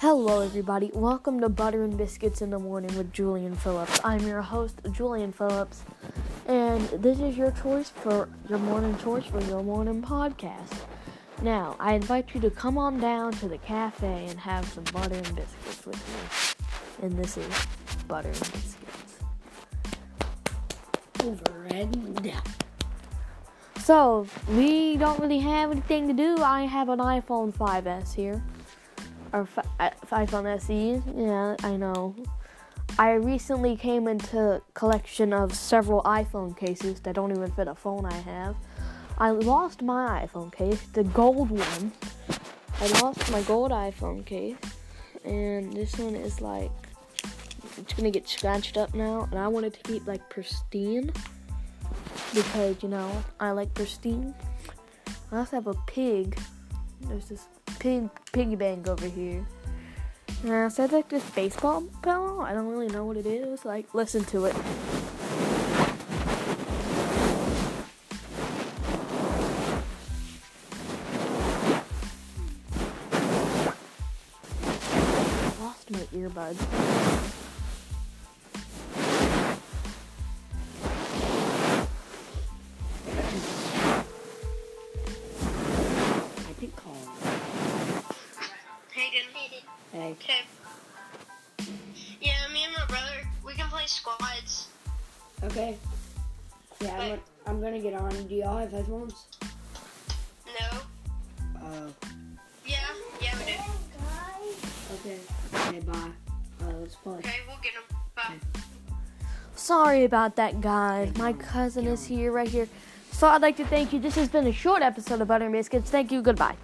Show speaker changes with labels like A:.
A: Hello, everybody. Welcome to Butter and Biscuits in the Morning with Julian Phillips. I'm your host, Julian Phillips, and this is your choice for your morning choice for your morning podcast. Now, I invite you to come on down to the cafe and have some butter and biscuits with me. And this is Butter and Biscuits.
B: Over and down.
A: So, we don't really have anything to do. I have an iPhone 5S here. Or fi- uh, iPhone SE. Yeah, I know. I recently came into collection of several iPhone cases that don't even fit a phone I have. I lost my iPhone case, the gold one. I lost my gold iPhone case, and this one is like it's gonna get scratched up now, and I wanted to keep like pristine because you know I like pristine. I also have a pig. There's this pig piggy bank over here. Uh, like this baseball pillow. I don't really know what it is. Like, listen to it. Lost my earbuds.
C: Hayden.
B: Hey.
C: Okay. Yeah, me and my brother, we can play squads.
B: Okay. Yeah, I'm,
C: Wait.
B: I'm gonna get on. Do y'all have headphones?
C: No.
B: Uh,
C: Yeah, yeah, we do.
B: okay. Okay, bye. Uh, let's play.
C: Okay, we'll get them. Bye.
A: Sorry about that, guys. My cousin is here, right here. So I'd like to thank you. This has been a short episode of Butter and Biscuits. Thank you. Goodbye.